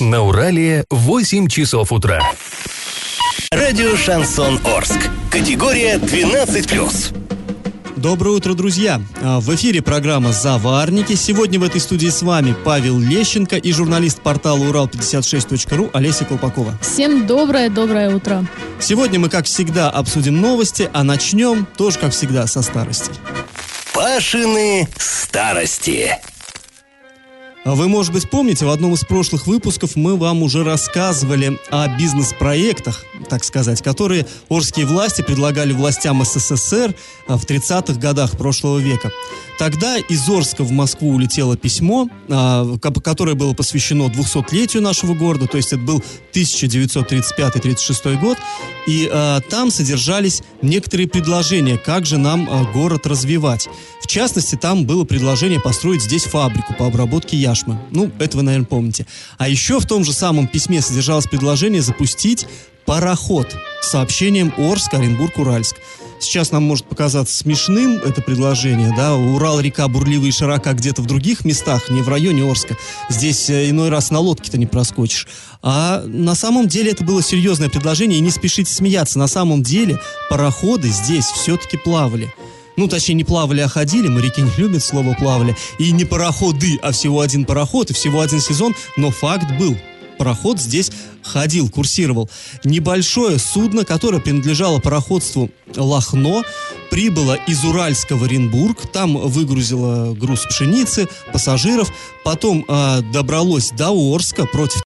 На Урале 8 часов утра. Радио «Шансон Орск». Категория 12+. Доброе утро, друзья! А, В эфире программа «Заварники». Сегодня в этой студии с вами Павел Лещенко и журналист портала Урал56.ру Олеся Колпакова. Всем доброе-доброе утро. Сегодня мы, как всегда, обсудим новости, а начнем тоже, как всегда, со старости. Пашины старости. А Вы, может быть, помните, в одном из прошлых выпусков мы вам уже рассказывали о бизнес-проектах, так сказать, которые орские власти предлагали властям СССР а, в 30-х годах прошлого века. Тогда из Орска в Москву улетело письмо, а, ко- которое было посвящено 200-летию нашего города, то есть это был 1935-36 год, и там содержались некоторые предложения, как же нам город развивать. Частности, там было предложение построить здесь фабрику по обработке яшмы. Ну, это вы, наверное, помните. А еще в том же самом письме содержалось предложение запустить пароход с сообщением Орск, Оренбург, Уральск. Сейчас нам может показаться смешным это предложение, да, Урал, река бурливая и широка где-то в других местах, не в районе Орска. Здесь э, иной раз на лодке-то не проскочишь. А на самом деле это было серьезное предложение, и не спешите смеяться. На самом деле пароходы здесь все-таки плавали. Ну, точнее, не плавали, а ходили. Моряки не любят слово плавали. И не пароходы, а всего один пароход и всего один сезон. Но факт был. Пароход здесь ходил, курсировал. Небольшое судно, которое принадлежало пароходству Лохно, прибыло из Уральска в Оренбург. Там выгрузило груз пшеницы, пассажиров. Потом а, добралось до Орска против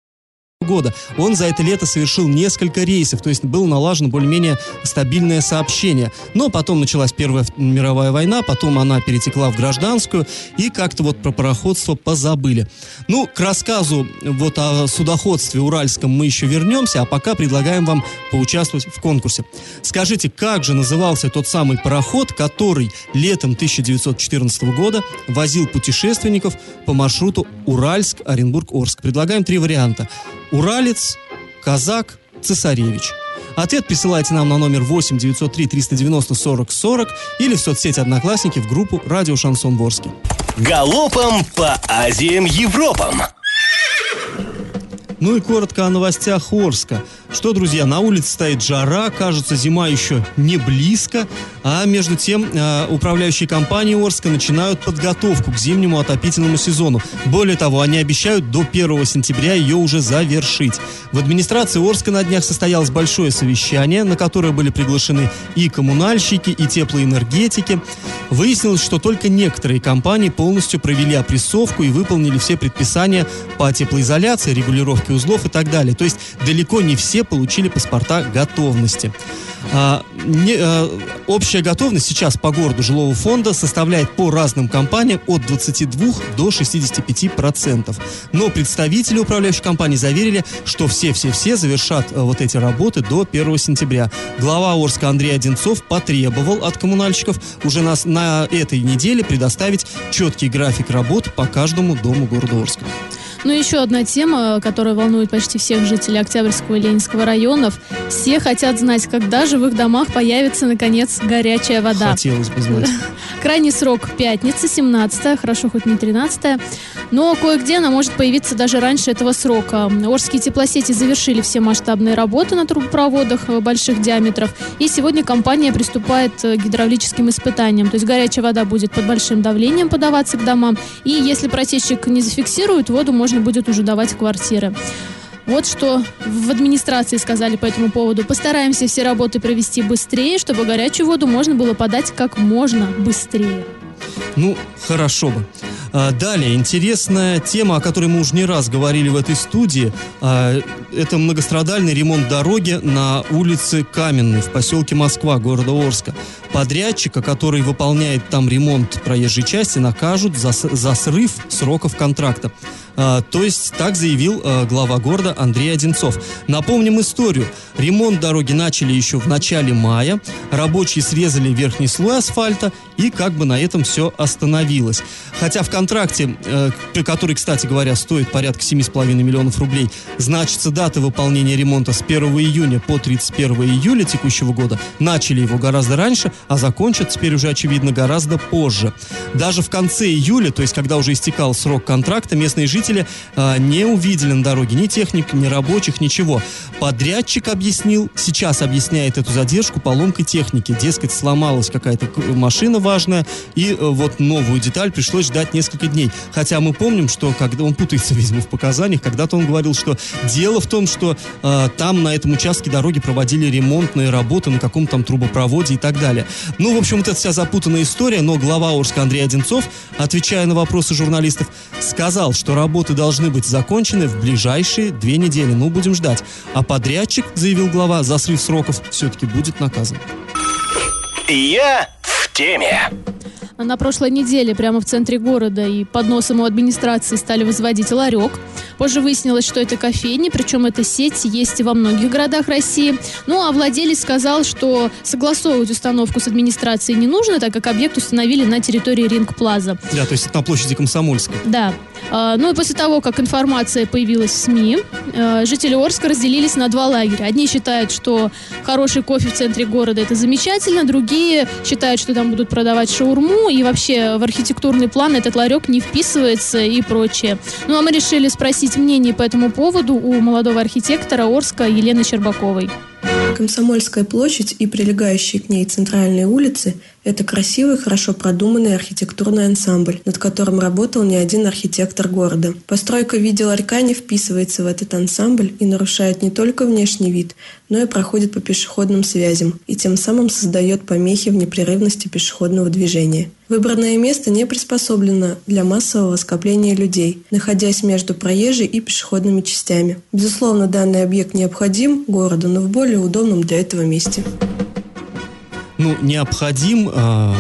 года. Он за это лето совершил несколько рейсов, то есть было налажено более-менее стабильное сообщение. Но потом началась Первая мировая война, потом она перетекла в гражданскую, и как-то вот про пароходство позабыли. Ну, к рассказу вот о судоходстве уральском мы еще вернемся, а пока предлагаем вам поучаствовать в конкурсе. Скажите, как же назывался тот самый пароход, который летом 1914 года возил путешественников по маршруту Уральск-Оренбург-Орск? Предлагаем три варианта. Уралец, Казак, Цесаревич. Ответ присылайте нам на номер 8 903 390 40 40 или в соцсети Одноклассники в группу Радио Шансон Ворске. Галопом по Азиям Европам. Ну и коротко о новостях Орска. Что, друзья, на улице стоит жара, кажется, зима еще не близко, а между тем э, управляющие компании Орска начинают подготовку к зимнему отопительному сезону. Более того, они обещают до 1 сентября ее уже завершить. В администрации Орска на днях состоялось большое совещание, на которое были приглашены и коммунальщики, и теплоэнергетики. Выяснилось, что только некоторые компании полностью провели опрессовку и выполнили все предписания по теплоизоляции, регулировке узлов и так далее. То есть далеко не все получили паспорта готовности. А, не- а, общая готовность сейчас по городу жилого фонда составляет по разным компаниям от 22 до 65 процентов. Но представители управляющей компании заверили, что все-все-все завершат а, вот эти работы до 1 сентября. Глава Орска Андрей Одинцов потребовал от коммунальщиков уже на, с- на этой неделе предоставить четкий график работ по каждому дому города Орска. Ну, еще одна тема, которая волнует почти всех жителей Октябрьского и Ленинского районов. Все хотят знать, когда же в их домах появится, наконец, горячая вода. Хотелось бы знать. Крайний срок пятница, 17 хорошо, хоть не 13 но кое-где она может появиться даже раньше этого срока. Орские теплосети завершили все масштабные работы на трубопроводах э, больших диаметров, и сегодня компания приступает э, к гидравлическим испытаниям, то есть горячая вода будет под большим давлением подаваться к домам, и если протечек не зафиксирует, воду можно будет уже давать квартиры. Вот что в администрации сказали по этому поводу. Постараемся все работы провести быстрее, чтобы горячую воду можно было подать как можно быстрее. Ну, хорошо бы. А, Далее, интересная тема, о которой мы уже не раз говорили в этой студии. А, Это многострадальный ремонт дороги на улице Каменной в поселке Москва, города Орска. Подрядчика, который выполняет там ремонт проезжей части, накажут за, за срыв сроков контракта. А, то есть так заявил а, глава города Андрей Одинцов. Напомним историю. Ремонт дороги начали еще в начале мая. Рабочие срезали верхний слой асфальта и как бы на этом все остановилось. Хотя в контракте, э, который, кстати говоря, стоит порядка 7,5 миллионов рублей, значится дата выполнения ремонта с 1 июня по 31 июля текущего года. Начали его гораздо раньше, а закончат теперь уже, очевидно, гораздо позже. Даже в конце июля, то есть когда уже истекал срок контракта, местные жители жители а, не увидели на дороге ни техник, ни рабочих, ничего. Подрядчик объяснил, сейчас объясняет эту задержку поломкой техники. Дескать, сломалась какая-то машина важная, и э, вот новую деталь пришлось ждать несколько дней. Хотя мы помним, что когда он путается, видимо, в показаниях, когда-то он говорил, что дело в том, что э, там на этом участке дороги проводили ремонтные работы на каком-то там трубопроводе и так далее. Ну, в общем, вот это вся запутанная история, но глава Орска Андрей Одинцов, отвечая на вопросы журналистов, сказал, что работы должны быть закончены в ближайшие две недели. Ну, будем ждать. А подрядчик, заявил глава, за срыв сроков все-таки будет наказан. Я в теме. На прошлой неделе прямо в центре города и под носом у администрации стали возводить ларек. Позже выяснилось, что это кофейни, причем эта сеть есть и во многих городах России. Ну а владелец сказал, что согласовывать установку с администрацией не нужно, так как объект установили на территории Ринг Плаза. Да, то есть это на площади Комсомольской. Да. А, Ну и после того, как информация появилась в СМИ, э, жители Орска разделились на два лагеря. Одни считают, что хороший кофе в центре города это замечательно, другие считают, что там будут продавать шаурму, и вообще в архитектурный план этот ларек не вписывается и прочее. Ну а мы решили спросить мнение по этому поводу у молодого архитектора Орска Елены Щербаковой. Комсомольская площадь и прилегающие к ней центральные улицы – это красивый, хорошо продуманный архитектурный ансамбль, над которым работал не один архитектор города. Постройка в виде ларька не вписывается в этот ансамбль и нарушает не только внешний вид, но и проходит по пешеходным связям, и тем самым создает помехи в непрерывности пешеходного движения. Выбранное место не приспособлено для массового скопления людей, находясь между проезжей и пешеходными частями. Безусловно, данный объект необходим городу, но в более удобном для этого месте. Ну, необходим, а,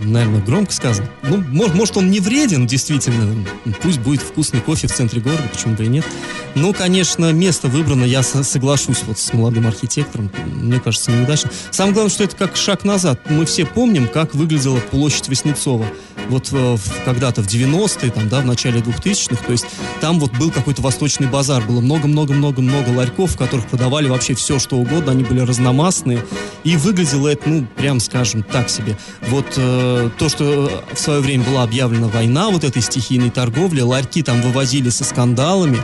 наверное, громко сказано. Ну, может, может, он не вреден, действительно. Пусть будет вкусный кофе в центре города, почему бы и нет. Но, конечно, место выбрано, я со- соглашусь вот с молодым архитектором. Мне кажется, неудачно. Самое главное, что это как шаг назад. Мы все помним, как выглядела площадь Васнецова. Вот э, когда-то в 90-е, там, да, в начале 2000-х, то есть там вот был какой-то восточный базар, было много-много-много-много ларьков, в которых продавали вообще все, что угодно, они были разномастные, и выглядело это, ну, прям скажем, так себе. Вот э, то, что в свое время была объявлена война вот этой стихийной торговли, ларьки там вывозили со скандалами,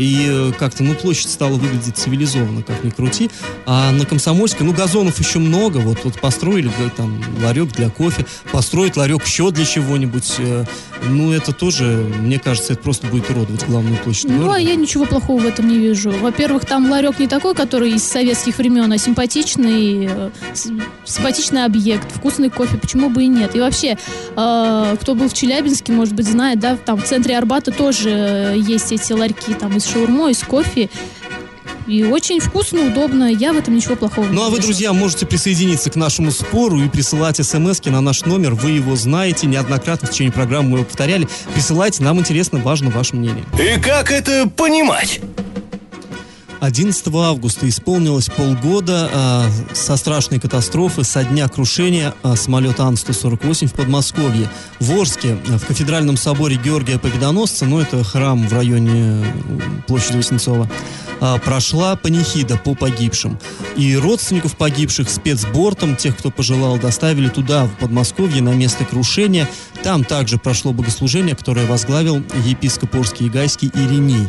и э, как-то, ну, площадь стала выглядеть цивилизованно, как ни крути. А на Комсомольской, ну, газонов еще много, вот, вот построили га- там ларек для кофе, построить ларек еще для чего-нибудь, э, ну, это тоже, мне кажется, это просто будет уродовать главную площадь Ну, города. а я ничего плохого в этом не вижу. Во-первых, там ларек не такой, который из советских времен, а симпатичный, э, симпатичный объект, вкусный кофе, почему бы и нет. И вообще, э, кто был в Челябинске, может быть, знает, да, там в центре Арбата тоже э, есть эти ларьки, там и с шаурмой, с кофе. И очень вкусно, удобно. Я в этом ничего плохого не Ну а вы, друзья, можете присоединиться к нашему спору и присылать смс на наш номер. Вы его знаете, неоднократно в течение программы мы его повторяли. Присылайте, нам интересно, важно ваше мнение. И как это понимать? 11 августа исполнилось полгода а, со страшной катастрофы, со дня крушения а, самолета Ан-148 в Подмосковье. В Орске, а, в кафедральном соборе Георгия Победоносца, ну это храм в районе площади Васнецова, а, прошла панихида по погибшим. И родственников погибших спецбортом, тех, кто пожелал, доставили туда, в Подмосковье, на место крушения. Там также прошло богослужение, которое возглавил епископ Орский и Гайский Ириней.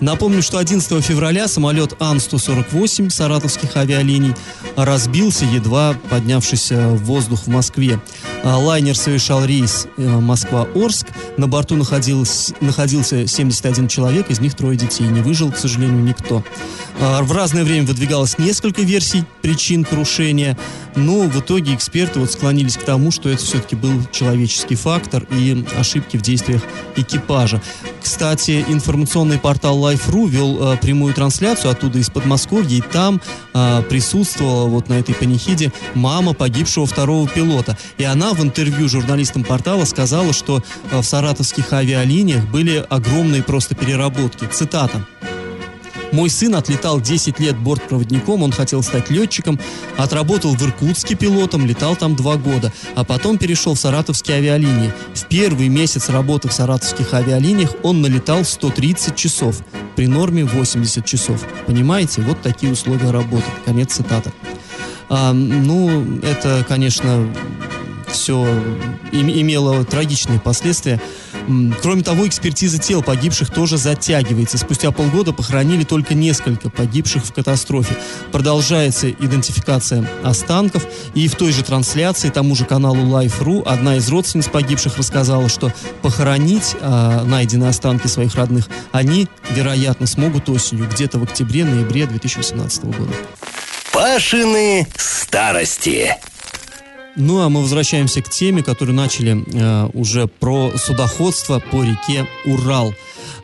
Напомню, что 11 февраля самолет Ан-148 саратовских авиалиний разбился, едва поднявшись в воздух в Москве. А, Лайнер совершал рейс э, Москва-Орск. На борту находилось, находился 71 человек, из них трое детей. Не выжил, к сожалению, никто. А, В разное время выдвигалось несколько версий причин крушения, но в итоге эксперты вот склонились к тому, что это все-таки был человеческий фактор и ошибки в действиях экипажа. Кстати, информационный портал Life.ru вел э, прямую трансляцию оттуда из Подмосковья, и там э, присутствовала вот на этой панихиде мама погибшего второго пилота. И она в интервью журналистам портала сказала, что э, в саратовских авиалиниях были огромные просто переработки. Цитата. Мой сын отлетал 10 лет бортпроводником, он хотел стать летчиком, отработал в Иркутске пилотом, летал там два года, а потом перешел в саратовские авиалинии. В первый месяц работы в саратовских авиалиниях он налетал 130 часов, при норме 80 часов. Понимаете, вот такие условия работы. Конец цитаты. А, ну, это, конечно, все имело трагичные последствия. Кроме того, экспертиза тел погибших тоже затягивается. Спустя полгода похоронили только несколько погибших в катастрофе. Продолжается идентификация останков. И в той же трансляции, тому же каналу Life.ru, одна из родственниц погибших рассказала, что похоронить э, найденные останки своих родных они, вероятно, смогут осенью, где-то в октябре-ноябре 2018 года. Пашины старости. Ну а мы возвращаемся к теме, которую начали э, уже про судоходство по реке Урал.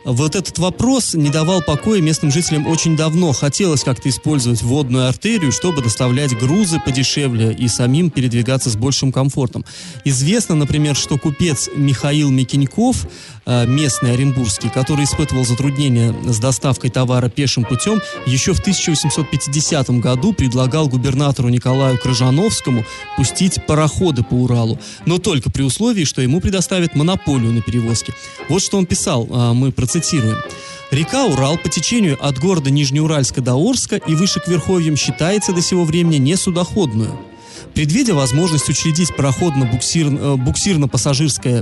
Вот этот вопрос не давал покоя местным жителям очень давно. Хотелось как-то использовать водную артерию, чтобы доставлять грузы подешевле и самим передвигаться с большим комфортом. Известно, например, что купец Михаил Микиньков, э, местный оренбургский, который испытывал затруднения с доставкой товара пешим путем, еще в 1850 году предлагал губернатору Николаю Крыжановскому пустить пароходы по Уралу, но только при условии, что ему предоставят монополию на перевозки. Вот что он писал, э, мы процитируем Цитируем. Река Урал по течению от города Нижнеуральска до Орска и выше к Верховьям считается до сего времени несудоходную. Предвидя возможность учредить пароходно-буксир, э,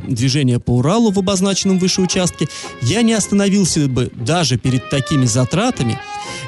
движение по Уралу в обозначенном выше участке, я не остановился бы даже перед такими затратами,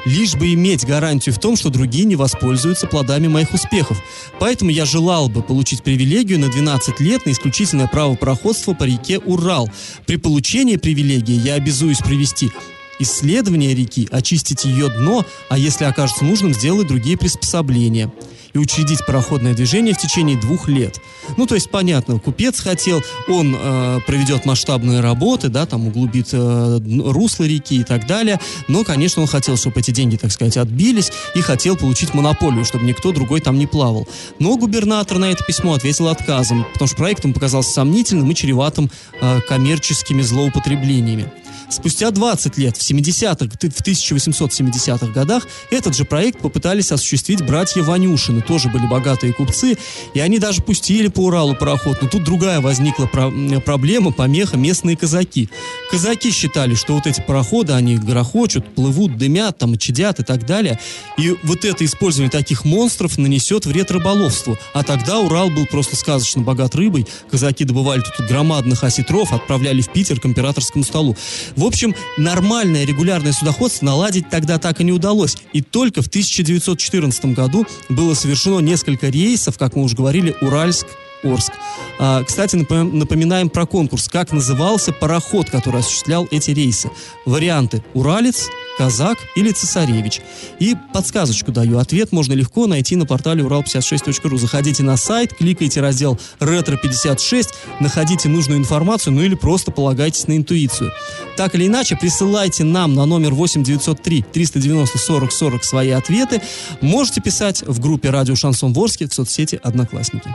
лишь бы иметь гарантию в том, что другие не воспользуются плодами моих успехов. Поэтому я желал бы получить привилегию на 12 лет на исключительное право пароходства по реке Урал. При получении привилегии я обязуюсь привести исследование реки, очистить ее дно, а если окажется нужным, сделать другие приспособления и учредить пароходное движение в течение двух лет. Ну, то есть, понятно, купец хотел, он э, проведет масштабные работы, да, там углубит э, русло реки и так далее, но, конечно, он хотел, чтобы эти деньги, так сказать, отбились и хотел получить монополию, чтобы никто другой там не плавал. Но губернатор на это письмо ответил отказом, потому что проект ему показался сомнительным и чреватым э, коммерческими злоупотреблениями. Спустя 20 лет, в 70-х, в 1870-х годах, этот же проект попытались осуществить братья Ванюшины, тоже были богатые купцы, и они даже пустили по Уралу пароход, но тут другая возникла про проблема, помеха, местные казаки. Казаки считали, что вот эти пароходы, они грохочут, плывут, дымят, там, чадят и так далее, и вот это использование таких монстров нанесет вред рыболовству, а тогда Урал был просто сказочно богат рыбой, казаки добывали тут громадных осетров, отправляли в Питер к императорскому столу. В общем, нормальное регулярное судоходство наладить тогда так и не удалось. И только в 1914 году было совершено несколько рейсов, как мы уже говорили, Уральск, Орск. А, кстати, напоминаем про конкурс. Как назывался пароход, который осуществлял эти рейсы? Варианты «Уралец», казак или цесаревич. И подсказочку даю. Ответ можно легко найти на портале урал56.ру. Заходите на сайт, кликайте раздел «Ретро56», находите нужную информацию, ну или просто полагайтесь на интуицию. Так или иначе, присылайте нам на номер 8903 390 40 40 свои ответы. Можете писать в группе «Радио Шансон Ворске» в соцсети «Одноклассники».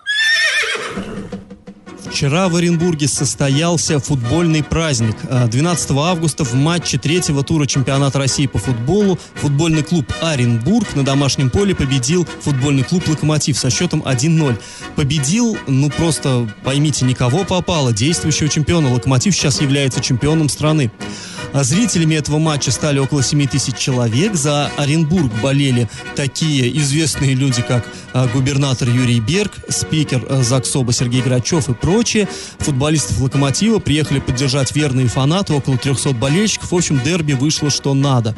Вчера в Оренбурге состоялся футбольный праздник. 12 а, августа в матче третьего тура чемпионата России по футболу футбольный клуб Оренбург на домашнем поле победил футбольный клуб Локомотив со счетом 1-0. Победил, ну просто поймите, никого попало, действующего чемпиона. Локомотив сейчас является чемпионом страны. А зрителями этого матча стали около 7 тысяч человек. За Оренбург болели такие известные люди, как а, губернатор Юрий Берг, спикер а, ЗАГСОБа Сергей Грачев и прочие. Футболистов «Локомотива» приехали поддержать верные фанаты, около 300 болельщиков. В общем, дерби вышло что надо.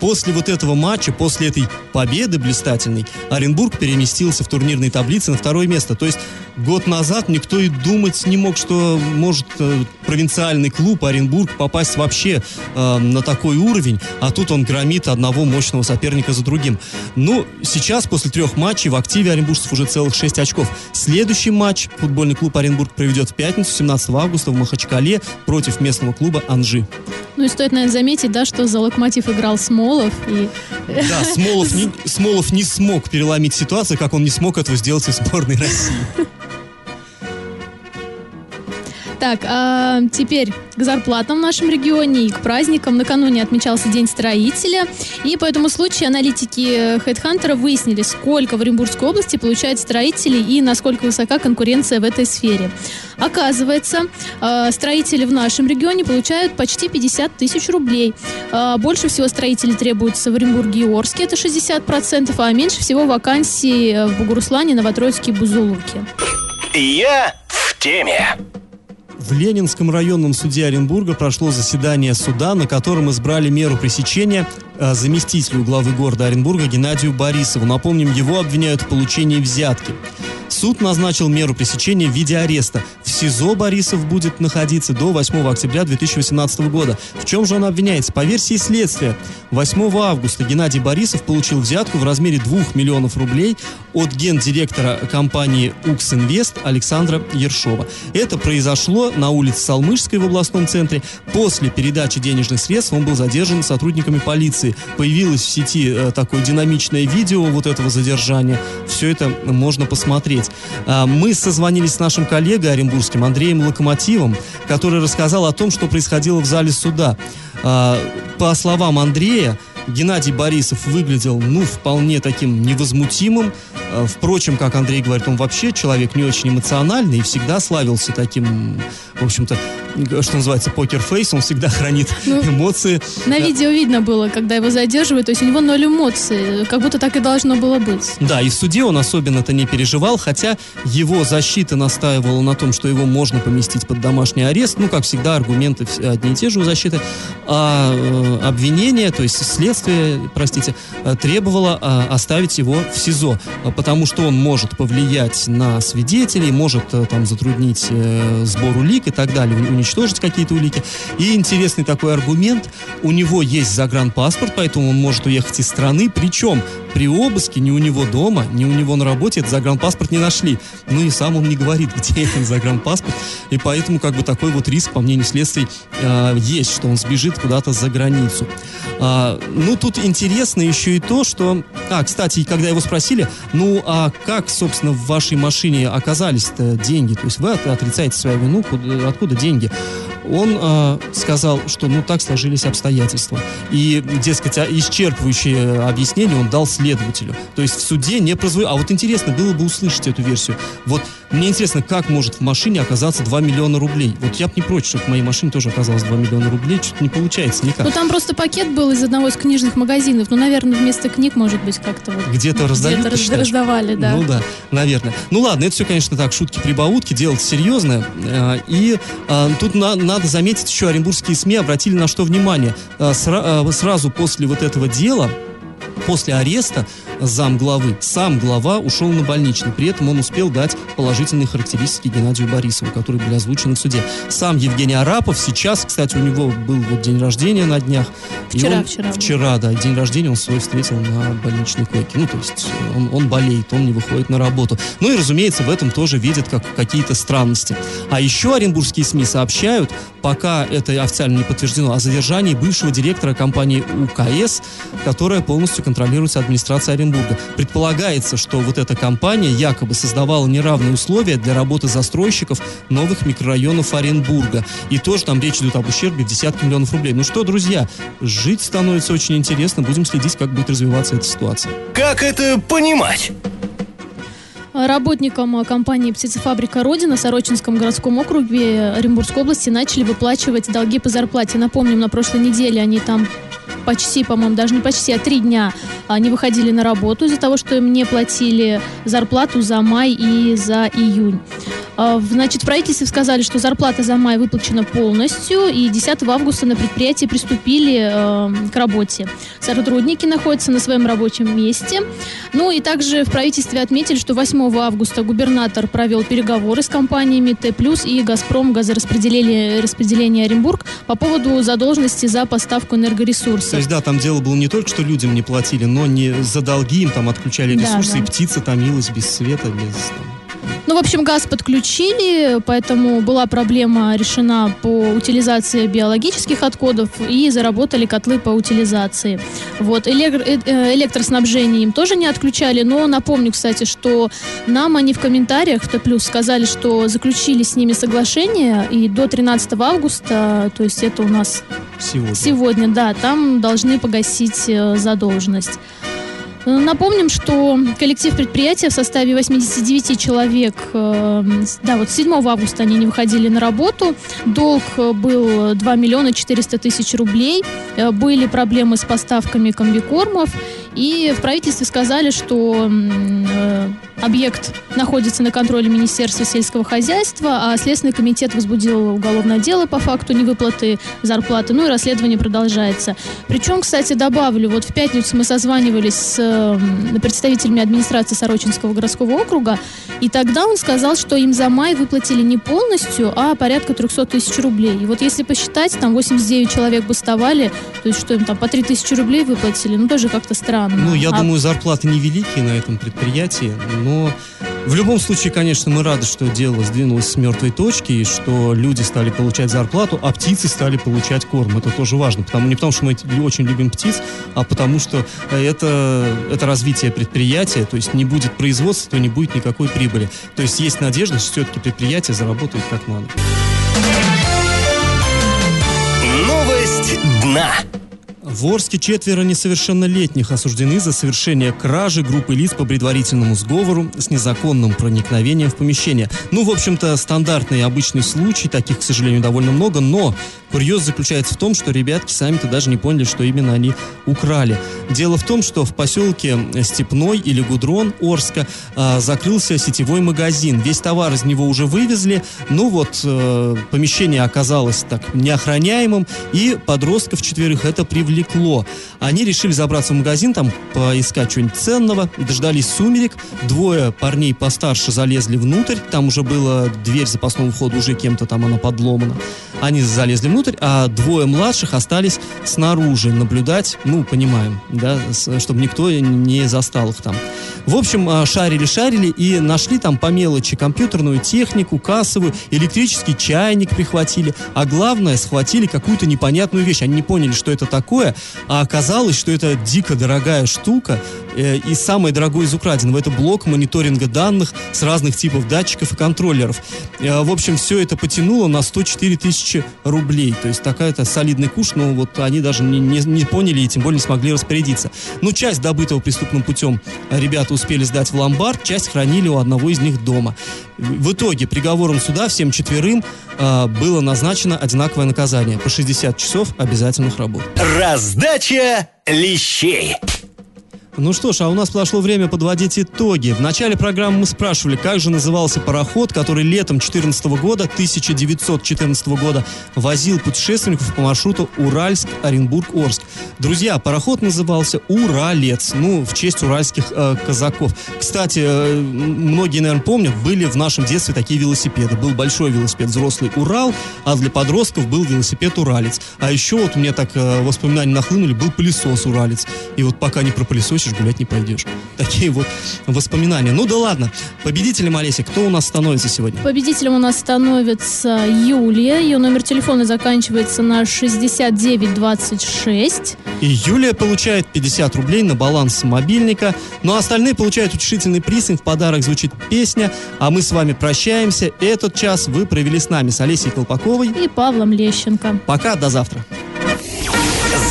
После вот этого матча, после этой победы блистательной, Оренбург переместился в турнирной таблице на второе место. То есть год назад никто и думать не мог, что может э, провинциальный клуб Оренбург попасть вообще э, на такой уровень, а тут он громит одного мощного соперника за другим. Ну, сейчас, после трех матчей, в активе оренбуржцев уже целых 6 очков. Следующий матч футбольный клуб Оренбург проведет в пятницу, 17 августа в Махачкале против местного клуба Анжи. Ну и стоит, наверное, заметить, да, что за Локомотив играл Смолов. И... Да, Смолов не, Смолов не смог переломить ситуацию, как он не смог этого сделать в сборной России. Так, а теперь к зарплатам в нашем регионе и к праздникам. Накануне отмечался День строителя. И по этому случаю аналитики HeadHunter выяснили, сколько в Оренбургской области получают строители и насколько высока конкуренция в этой сфере. Оказывается, а, строители в нашем регионе получают почти 50 тысяч рублей. А, больше всего строителей требуется в Оренбурге и Орске, это 60%, а меньше всего вакансий в Бугуруслане, Новотроицке и Бузулуке. Я в теме. В Ленинском районном суде Оренбурга прошло заседание суда, на котором избрали меру пресечения э, заместителю главы города Оренбурга Геннадию Борисову. Напомним, его обвиняют в получении взятки. Суд назначил меру пресечения в виде ареста. В СИЗО Борисов будет находиться до 8 октября 2018 года. В чем же он обвиняется? По версии следствия, 8 августа Геннадий Борисов получил взятку в размере 2 миллионов рублей от гендиректора компании «Уксинвест» Александра Ершова. Это произошло на улице Салмышской в областном центре. После передачи денежных средств он был задержан сотрудниками полиции. Появилось в сети э, такое динамичное видео вот этого задержания. Все это можно посмотреть. А, мы созвонились с нашим коллегой оренбургским Андреем Локомотивом, который рассказал о том, что происходило в зале суда. А, по словам Андрея, Геннадий Борисов выглядел, ну, вполне таким невозмутимым. А, впрочем, как Андрей говорит, он вообще человек не очень эмоциональный и всегда славился таким, в общем-то, что называется, покер-фейс, он всегда хранит ну, эмоции. На видео видно было, когда его задерживают, то есть у него ноль эмоций, как будто так и должно было быть. Да, и в суде он особенно-то не переживал, хотя его защита настаивала на том, что его можно поместить под домашний арест, ну, как всегда, аргументы одни и те же у защиты, а э, обвинение, то есть следствие, простите, э, требовало э, оставить его в СИЗО, потому что он может повлиять на свидетелей, может э, там затруднить э, сбор улик и так далее, уничтожить какие-то улики. И интересный такой аргумент, у него есть загранпаспорт, поэтому он может уехать из страны, причем при обыске ни у него дома, ни у него на работе этот загранпаспорт не нашли. Ну и сам он не говорит, где этот загранпаспорт. И поэтому как бы такой вот риск, по мнению следствий, э, есть, что он сбежит куда-то за границу. А, ну, тут интересно еще и то, что... А, кстати, когда его спросили, ну, а как, собственно, в вашей машине оказались-то деньги? То есть вы отрицаете свою вину, куда, откуда деньги? он э, сказал, что ну так сложились обстоятельства. И, дескать, а, исчерпывающее объяснение он дал следователю. То есть в суде не прозвучало. А вот интересно было бы услышать эту версию. Вот мне интересно, как может в машине оказаться 2 миллиона рублей? Вот я бы не против, чтобы в моей машине тоже оказалось 2 миллиона рублей. Что-то не получается никак. Ну там просто пакет был из одного из книжных магазинов. Ну, наверное, вместо книг, может быть, как-то вот... Где-то раздали, Где-то раз, раздавали, да. Ну да, наверное. Ну ладно, это все, конечно, так, шутки-прибаутки, дело серьезное. Э, и а, тут на, на надо заметить, еще оренбургские СМИ обратили на что внимание. Э, сра- э, сразу после вот этого дела после ареста зам главы, сам глава ушел на больничный. При этом он успел дать положительные характеристики Геннадию Борисову, которые были озвучены в суде. Сам Евгений Арапов сейчас, кстати, у него был вот день рождения на днях. Вчера, он, вчера. Вчера, да, день рождения он свой встретил на больничной койке. Ну, то есть он, он болеет, он не выходит на работу. Ну и, разумеется, в этом тоже видят как какие-то странности. А еще оренбургские СМИ сообщают, пока это официально не подтверждено, о задержании бывшего директора компании УКС, которая полностью контролируется администрацией Оренбурга. Предполагается, что вот эта компания якобы создавала неравные условия для работы застройщиков новых микрорайонов Оренбурга. И тоже там речь идет об ущербе в десятки миллионов рублей. Ну что, друзья, жить становится очень интересно. Будем следить, как будет развиваться эта ситуация. Как это понимать? Работникам компании «Птицефабрика Родина» в Сорочинском городском округе Оренбургской области начали выплачивать долги по зарплате. Напомним, на прошлой неделе они там почти, по-моему, даже не почти, а три дня они выходили на работу из-за того, что им не платили зарплату за май и за июнь. А, значит, в правительстве сказали, что зарплата за май выплачена полностью, и 10 августа на предприятии приступили э, к работе. Сотрудники находятся на своем рабочем месте. Ну и также в правительстве отметили, что 8 августа губернатор провел переговоры с компаниями Т+, и Газпром газораспределение распределение Оренбург по поводу задолженности за поставку энергоресурсов. То есть, да, там дело было не только, что людям не платили, но не за долги им там отключали ресурсы, да, да. и птица томилась без света, без... Там, ну, в общем, газ подключили, поэтому была проблема решена по утилизации биологических отходов и заработали котлы по утилизации. Вот. Э, э, электроснабжение им тоже не отключали, но напомню, кстати, что нам они в комментариях в Т+, сказали, что заключили с ними соглашение, и до 13 августа, то есть это у нас сегодня, сегодня да, там должны погасить э, задолженность. Напомним, что коллектив предприятия в составе 89 человек, э, да, вот 7 августа они не выходили на работу, долг э, был 2 миллиона 400 тысяч рублей, э, были проблемы с поставками комбикормов, и в правительстве сказали, что Объект находится на контроле Министерства сельского хозяйства, а Следственный комитет возбудил уголовное дело по факту невыплаты зарплаты. Ну и расследование продолжается. Причем, кстати, добавлю, вот в пятницу мы созванивались с э, представителями администрации Сорочинского городского округа, и тогда он сказал, что им за май выплатили не полностью, а порядка 300 тысяч рублей. И вот если посчитать, там 89 человек бастовали, то есть что им там по 3 тысячи рублей выплатили, ну тоже как-то странно. Ну, я А думаю, зарплаты невеликие на этом предприятии, но в любом случае, конечно, мы рады, что дело сдвинулось с мертвой точки, и что люди стали получать зарплату, а птицы стали получать корм. Это тоже важно. Потому, не потому, что мы очень любим птиц, а потому что это, это развитие предприятия, то есть не будет производства, то не будет никакой прибыли. То есть есть надежда, что все-таки предприятие заработает как надо. Новость. В Орске четверо несовершеннолетних осуждены за совершение кражи группы лиц по предварительному сговору с незаконным проникновением в помещение. Ну, в общем-то, стандартный обычный случай, таких, к сожалению, довольно много, но курьез заключается в том, что ребятки сами-то даже не поняли, что именно они украли. Дело в том, что в поселке Степной или Гудрон Орска а, закрылся сетевой магазин. Весь товар из него уже вывезли, но вот э, помещение оказалось так неохраняемым, и подростков четверых это привлекло. Они решили забраться в магазин, там поискать чего-нибудь ценного, дождались сумерек, двое парней постарше залезли внутрь, там уже была дверь запасного входа, уже кем-то там она подломана. Они залезли внутрь, а двое младших остались снаружи наблюдать, ну, понимаем, да, чтобы никто не застал их там. В общем, шарили-шарили и нашли там по мелочи компьютерную технику, кассовую, электрический чайник прихватили, а главное, схватили какую-то непонятную вещь. Они не поняли, что это такое, а оказалось, что это дико дорогая штука, и самое дорогое из украденного. Это блок мониторинга данных с разных типов датчиков и контроллеров. Э, в общем, все это потянуло на 104 тысячи рублей. То есть такая-то солидный куш, но вот они даже не, не- не поняли и тем более не смогли распорядиться. Ну, часть добытого преступным путем э, ребята успели сдать в ломбард, часть хранили у одного из них дома. В итоге приговором суда всем четверым э, было назначено одинаковое наказание по 60 часов обязательных работ. Раздача лещей. Ну что ж, а у нас прошло время подводить итоги. В начале программы мы спрашивали, как же назывался пароход, который летом 14 года, 1914 года, возил путешественников по маршруту Уральск-Оренбург-Орск. Друзья, пароход назывался «Уралец», ну, в честь уральских э, казаков. Кстати, э, многие, наверное, помнят, были в нашем детстве такие велосипеды. Был большой велосипед взрослый «Урал», а для подростков был велосипед «Уралец». А еще вот мне так э, воспоминания нахлынули, был пылесос «Уралец». И вот пока не пропылесосишь, гулять не пойдешь. Такие вот воспоминания. Ну да ладно. Победителем, Олеся, кто у нас становится сегодня? Победителем у нас становится Юлия. Ее номер телефона заканчивается на 6926. И Юлия получает 50 рублей на баланс мобильника, ну а остальные получают утешительный приз, им в подарок звучит песня, а мы с вами прощаемся. Этот час вы провели с нами, с Олесей Колпаковой. И Павлом Лещенко. Пока, до завтра.